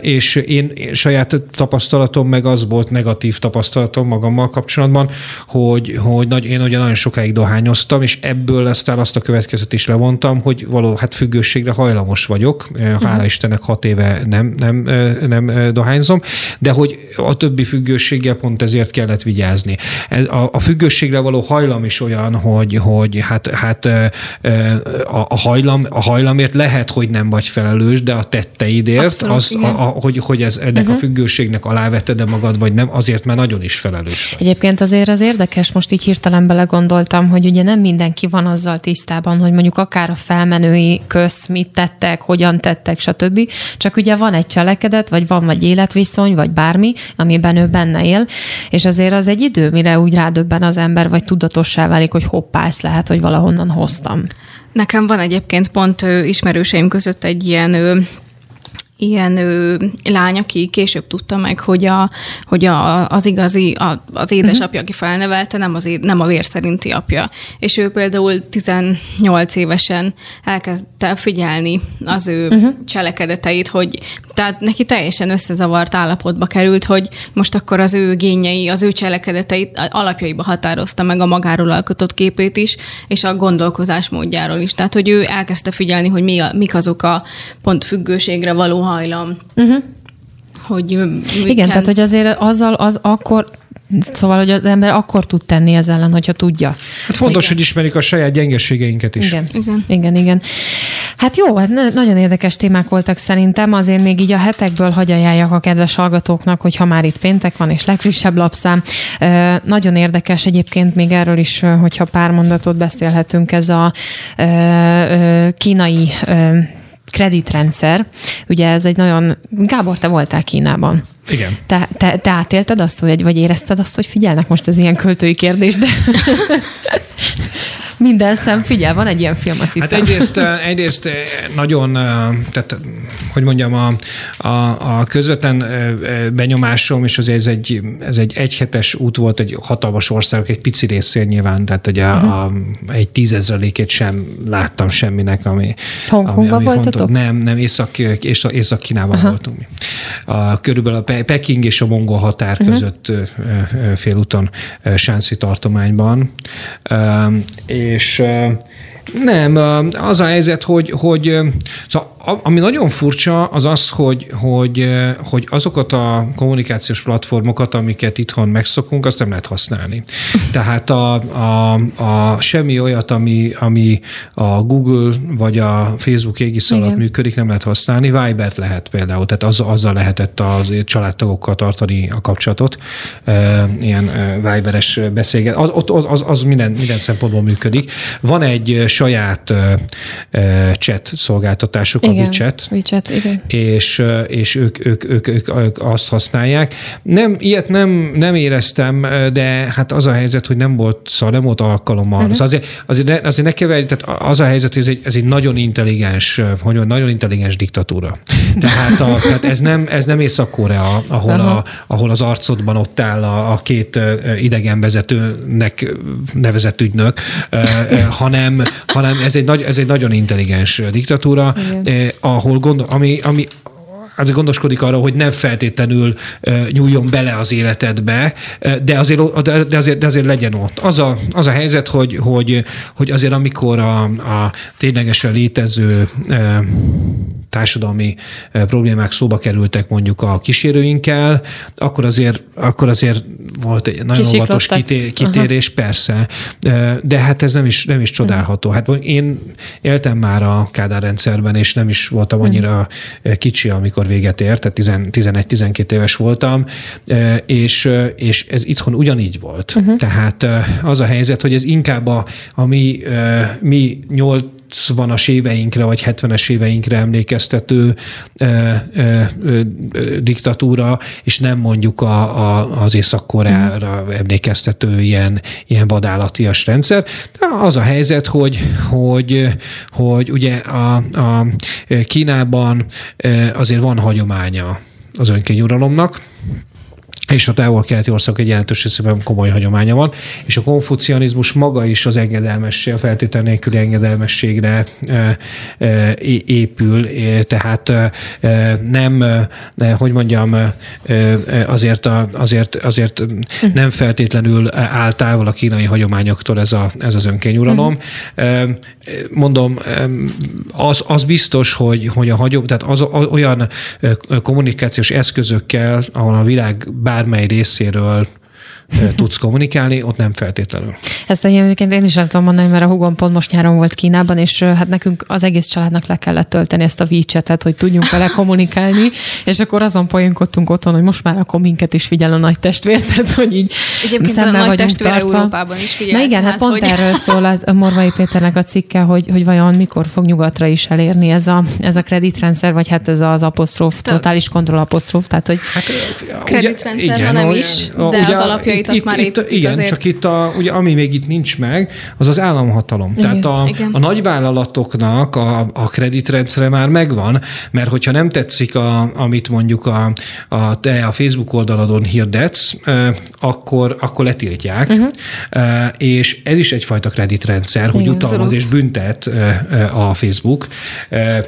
C: és én saját tapasztalatom meg az volt negatív tapasztalatom magammal kapcsolatban, hogy, hogy nagy, én ugye nagyon sokáig dohányoztam, és ebből aztán azt a következet is levontam, hogy való, hát függőségre hajlamos vagyok, hála uh-huh. Istennek hat éve nem, nem, nem dohányzom, de hogy a többi függőséggel pont ezért kellett vigyázni. A, a függőségre való hajlam is olyan, hogy, hogy hát, hát a, a, hajlam, a hajlamért lehet, hogy nem vagy felelős, de a tetteidért, Abszolút, az, a, a, hogy, hogy ez ennek uh-huh. a függőségnek aláveted magad, vagy nem, azért, mert nagyon is felelős
B: vagy. Egyébként azért az érdekes, most így hirtelen belegondoltam, hogy ugye nem mindenki van azzal tisztában, hogy mondjuk akár a felmenői közt mit tettek, hogyan tettek, stb. Csak ugye van egy cselekedet, vagy van vagy életviszony, vagy bármi, amiben ő benne él, és azért az egy idő, mire úgy rádöbben az ember, vagy tudatossá válik, hogy hoppá, ezt lehet, hogy valahonnan hoztam.
D: Nekem van egyébként pont ismerőseim között egy ilyen ilyen ö, lány, aki később tudta meg, hogy, a, hogy a, az igazi, a, az édesapja, uh-huh. aki felnevelte, nem, az, nem a vér szerinti apja. És ő például 18 évesen elkezdte figyelni az ő uh-huh. cselekedeteit, hogy tehát neki teljesen összezavart állapotba került, hogy most akkor az ő gényei, az ő cselekedeteit alapjaiba határozta meg a magáról alkotott képét is, és a gondolkozás módjáról is. Tehát, hogy ő elkezdte figyelni, hogy mi a, mik azok a pont függőségre való hajlam. Uh-huh. Hogy
B: Igen, kell... tehát hogy azért azzal az akkor Szóval, hogy az ember akkor tud tenni ez ellen, hogyha tudja.
C: Hát fontos, igen. hogy ismerik a saját gyengeségeinket is.
B: Igen, igen, igen. igen. Hát jó, hát nagyon érdekes témák voltak szerintem, azért még így a hetekből hagy ajánljak a kedves hallgatóknak, hogy ha már itt péntek van, és legfrissebb lapszám. Nagyon érdekes egyébként még erről is, hogyha pár mondatot beszélhetünk, ez a kínai kreditrendszer. Ugye ez egy nagyon... Gábor, te voltál Kínában.
C: Igen.
B: Te, te, te átélted azt, hogy, vagy érezted azt, hogy figyelnek most az ilyen költői kérdés, de minden szem figyel, van egy ilyen film, azt
C: hiszem. Hát egyrészt, egyrészt nagyon, tehát hogy mondjam, a, a, a közvetlen benyomásom, és azért ez egy, ez egy egyhetes út volt, egy hatalmas ország, egy pici részén nyilván, tehát ugye uh-huh. a, egy tízezrelékét sem láttam semminek, ami...
B: Hongkongban voltatok?
C: Nem, nem, Észak, Észak, Észak-Kínában uh-huh. voltunk mi. A, körülbelül a Peking és a mongol határ uh-huh. között félúton Sánsi tartományban. És Nem, az a helyzet, hogy, hogy szóval ami nagyon furcsa, az az, hogy, hogy, hogy azokat a kommunikációs platformokat, amiket itthon megszokunk, azt nem lehet használni. Tehát a, a, a semmi olyat, ami, ami a Google vagy a Facebook égisz alatt működik, nem lehet használni. Vibert lehet például, tehát az, azzal lehetett az családtagokkal tartani a kapcsolatot. Ilyen Viberes beszélget. Az, az, az, az minden, minden szempontból működik. Van egy saját chat szolgáltatásuk, igen, a WeChat.
B: WeChat, igen.
C: És, és ők, ők, ők, ők, ők, azt használják. Nem, ilyet nem, nem éreztem, de hát az a helyzet, hogy nem volt, szóval nem volt alkalommal. Uh-huh. Szóval azért, azért, ne, azért ne keverj, tehát az a helyzet, hogy ez egy, ez egy nagyon intelligens, hogy nagyon intelligens diktatúra. Tehát, a, tehát ez nem, ez nem Észak-Korea, ahol, a, ahol az arcodban ott áll a, a két idegenvezetőnek nevezett ügynök, hanem, hanem ez egy, nagy, ez egy nagyon intelligens diktatúra, Igen. Ahol gond, ami, ami azért gondoskodik arra, hogy nem feltétlenül nyúljon bele az életedbe, de azért, de azért, de azért legyen ott. Az a, az a helyzet, hogy, hogy, hogy azért amikor a, a ténylegesen létező társadalmi problémák szóba kerültek mondjuk a kísérőinkkel, akkor azért, akkor azért volt egy nagyon óvatos kitérés, Aha. persze, de hát ez nem is, nem is csodálható. Hát én éltem már a Kádár rendszerben, és nem is voltam annyira kicsi, amikor véget ért, tehát 11-12 éves voltam, és, és ez itthon ugyanígy volt. Uh-huh. Tehát az a helyzet, hogy ez inkább a, a mi, mi 8 80-as éveinkre vagy 70-es éveinkre emlékeztető ö, ö, ö, diktatúra, és nem mondjuk a, a, az Észak-Koreára emlékeztető ilyen, ilyen vadállatias rendszer. De az a helyzet, hogy, hogy, hogy ugye a, a Kínában azért van hagyománya az önkényuralomnak, és a távol-keleti országok egy jelentős részében komoly hagyománya van, és a konfucianizmus maga is az engedelmesség, a feltétel nélküli engedelmességre e, e, épül, tehát e, nem, hogy mondjam, azért, a, azért, azért nem feltétlenül áll távol a kínai hagyományoktól ez, a, ez az önkényuralom. Uh-huh. Mondom, az, az biztos, hogy, hogy a hagyom, tehát az, az olyan kommunikációs eszközökkel, ahol a világ bár bármely részéről tudsz kommunikálni, ott nem feltétlenül.
B: Ezt egyébként én is el tudom mondani, mert a hugom pont most nyáron volt Kínában, és hát nekünk az egész családnak le kellett tölteni ezt a WeChat-et, hogy tudjunk vele kommunikálni, és akkor azon poénkodtunk otthon, hogy most már akkor minket is figyel a nagy testvér, tehát hogy így
D: Egyébként a nagy vagyunk tartva. Európában is figyel.
B: Na igen, hát pont hogy... erről szól a Morvai Péternek a cikke, hogy, hogy vajon mikor fog nyugatra is elérni ez a, ez a kreditrendszer, vagy hát ez az apostrof, totális kontroll apostrof, tehát hogy... Hát,
D: kreditrendszer, igen, nem is, de ugye, az alapja itt, itt, már itt,
C: Igen, azért. csak itt, a, ugye, ami még itt nincs meg, az az államhatalom. Igen, Tehát a, igen. a nagyvállalatoknak a, a kreditrendszere már megvan, mert hogyha nem tetszik, a, amit mondjuk a, a, te a Facebook oldaladon hirdetsz, akkor, akkor letiltják, uh-huh. és ez is egyfajta kreditrendszer, hogy utalmaz és büntet a Facebook,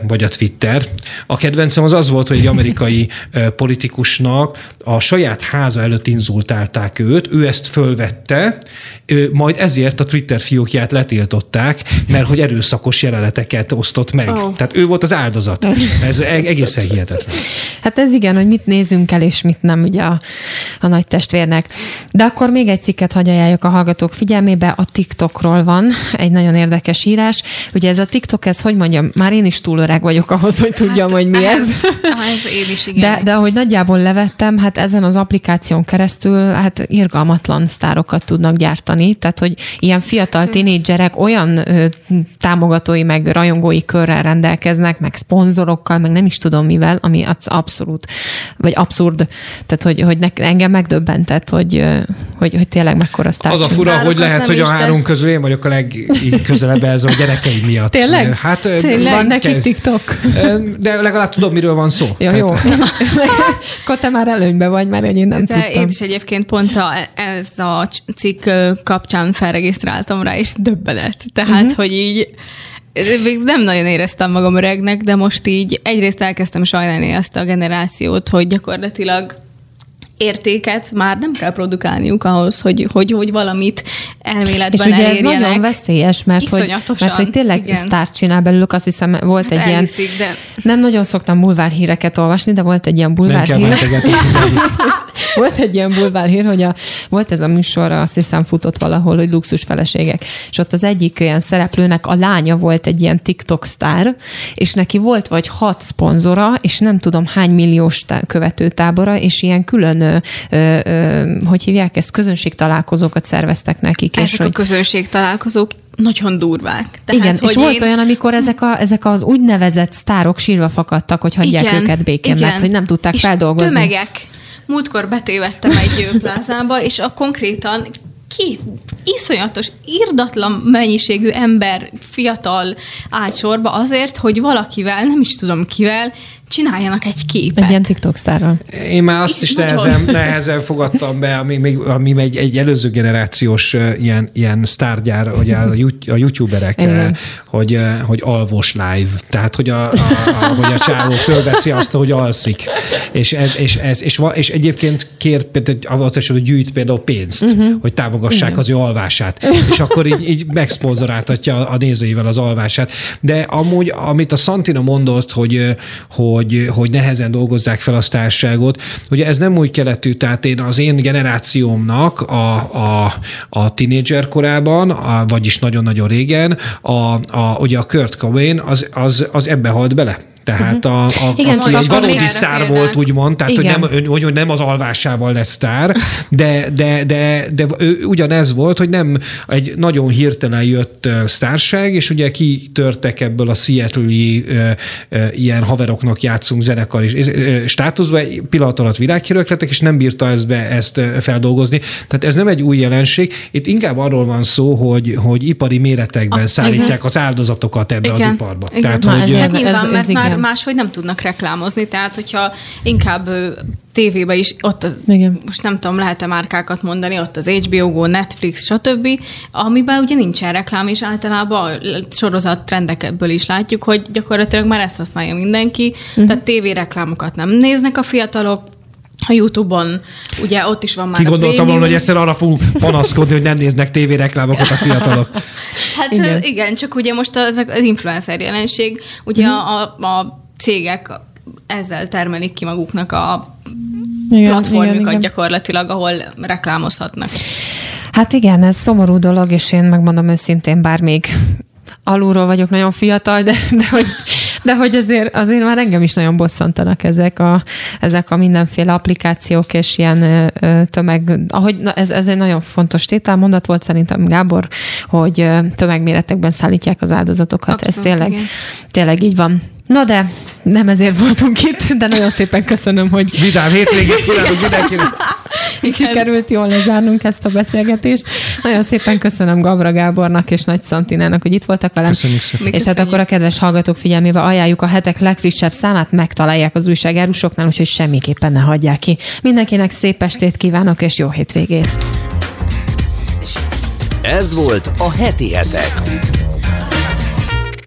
C: vagy a Twitter. A kedvencem az az volt, hogy egy amerikai politikusnak a saját háza előtt inzultálták őt, ő ezt fölvette, majd ezért a Twitter fiókját letiltották, mert hogy erőszakos jeleneteket osztott meg. Oh. Tehát ő volt az áldozat. Ez e- egészen hihetetlen.
B: Hát ez igen, hogy mit nézünk el, és mit nem ugye a, a nagy testvérnek. De akkor még egy cikket hagy ajánljak a hallgatók figyelmébe, a TikTokról van egy nagyon érdekes írás. Ugye ez a TikTok, ez hogy mondjam, már én is túl öreg vagyok ahhoz, hogy tudjam, hát, hogy mi ez.
D: ez én is, igen.
B: De, de ahogy nagyjából levettem, hát ezen az applikáción keresztül hát irgalmatlan sztárokat tudnak gyártani, tehát hogy ilyen fiatal hm. tinédzserek olyan ö, támogatói meg rajongói körrel rendelkeznek, meg szponzorokkal, meg nem is tudom mivel, ami abszolút, vagy abszurd, tehát hogy, hogy ne, engem megdöbbentett, hogy, hogy, hogy tényleg mekkora sztár.
C: Az a fura, hogy lehet, hogy a három közül én vagyok a legközelebb ez a gyerekeim miatt.
B: Tényleg? Hát, tényleg? Van nekik TikTok?
C: De legalább tudom, miről van szó.
B: Jó, jó. Akkor te már előnybe vagy, mert én nem De tudtam.
D: Én is egyébként pont a, ez a cikk kapcsán felregisztráltam rá, és döbbenet. Tehát, uh-huh. hogy így még nem nagyon éreztem magam öregnek, de most így egyrészt elkezdtem sajnálni ezt a generációt, hogy gyakorlatilag értéket már nem kell produkálniuk ahhoz, hogy, hogy, hogy valamit elméletben
B: És ugye ez
D: elérjenek.
B: nagyon veszélyes, mert hogy, mert hogy tényleg igen. sztárt csinál belőlük, azt hiszem volt hát egy ilyen, de... nem nagyon szoktam bulvár híreket olvasni, de volt egy ilyen bulvár hír. volt egy ilyen bulvár hír, hogy a, volt ez a műsor, azt hiszem futott valahol, hogy luxus feleségek, és ott az egyik ilyen szereplőnek a lánya volt egy ilyen TikTok sztár, és neki volt vagy hat szponzora, és nem tudom hány milliós követőtábora, és ilyen külön, ö, ö, hogy hívják ezt, közönségtalálkozókat szerveztek nekik.
D: Ezek és a hogy... közönségtalálkozók nagyon durvák.
B: Tehát, igen, és volt én... olyan, amikor ezek, a, ezek az úgynevezett sztárok sírva fakadtak, hogy hagyják igen, őket békén, igen. mert hogy nem tudták és feldolgozni.
D: tömegek. Múltkor betévettem egy plázába, és a konkrétan két iszonyatos, irdatlan mennyiségű ember, fiatal állt sorba azért, hogy valakivel, nem is tudom kivel, csináljanak egy képet.
B: Egy ilyen TikTok sztárral.
C: Én már azt is nehezen, nehezen fogadtam be, ami, még, ami egy, egy előző generációs ilyen, ilyen sztárgyár, hogy a, a youtuberek, Igen. hogy, hogy alvos live. Tehát, hogy a, a, a, hogy a csávó fölveszi azt, hogy alszik. És, ez, és, ez, és, és egyébként kér, például, hogy gyűjt például pénzt, uh-huh. hogy támogassák Igen. az ő alvását. És akkor így, így megszponzoráltatja a nézőivel az alvását. De amúgy, amit a Santina mondott, hogy, hogy hogy, hogy nehezen dolgozzák fel a társágot. Ugye ez nem új keletű, tehát én az én generációmnak a, a, a tinédzser korában, a, vagyis nagyon-nagyon régen, a, a, ugye a Kurt Cobain az, az, az ebbe halt bele. Tehát a, a, Igen, a, egy valódi sztár volt, úgymond, tehát hogy nem, hogy nem az alvásával lett sztár, de, de, de, de ő ugyanez volt, hogy nem egy nagyon hirtelen jött sztárság, és ugye kitörtek ebből a seattle ilyen haveroknak játszunk zenekar is státuszba, egy pillanat alatt világhírők lettek, és nem bírta ezt, be, ezt feldolgozni. Tehát ez nem egy új jelenség, itt inkább arról van szó, hogy, hogy ipari méretekben a, szállítják igen. az áldozatokat ebbe igen. az iparba.
D: Igen. Tehát, Na, hogy, ez, ez, ez, ez, ez, máshogy nem tudnak reklámozni, tehát hogyha inkább tévébe is, ott az, Igen. most nem tudom, lehet-e márkákat mondani, ott az HBO Go, Netflix, stb., amiben ugye nincsen reklám, és általában a sorozat trendekből is látjuk, hogy gyakorlatilag már ezt használja mindenki, uh-huh. tehát tévéreklámokat nem néznek a fiatalok, a YouTube-on, ugye ott is van már
C: Ki gondoltam volna, hogy egyszer arra fogunk panaszkodni, hogy nem néznek tévéreklámokat a fiatalok.
D: Hát igen, igen csak ugye most az, az influencer jelenség, ugye mm. a, a cégek ezzel termelik ki maguknak a igen, platformjukat igen, igen. gyakorlatilag, ahol reklámozhatnak.
B: Hát igen, ez szomorú dolog, és én megmondom őszintén, bár még alulról vagyok nagyon fiatal, de, de hogy de hogy azért, azért már engem is nagyon bosszantanak ezek a, ezek a mindenféle applikációk és ilyen tömeg, ahogy na ez, ez egy nagyon fontos tételmondat volt szerintem Gábor, hogy tömegméretekben szállítják az áldozatokat. Abszolút, ez tényleg, igen. tényleg így van. Na de nem ezért voltunk itt, de nagyon szépen köszönöm, hogy...
C: Vidám hétvégét kívánunk mindenkinek!
B: Így sikerült jól lezárnunk ezt a beszélgetést. Nagyon szépen köszönöm Gabra Gábornak és Nagy Szantinának, hogy itt voltak velem.
C: Köszönjük szépen.
B: És hát akkor a kedves hallgatók figyelmével ajánljuk a hetek legfrissebb számát, megtalálják az újságárusoknál, úgyhogy semmiképpen ne hagyják ki. Mindenkinek szép estét kívánok, és jó hétvégét!
A: Ez volt a heti hetek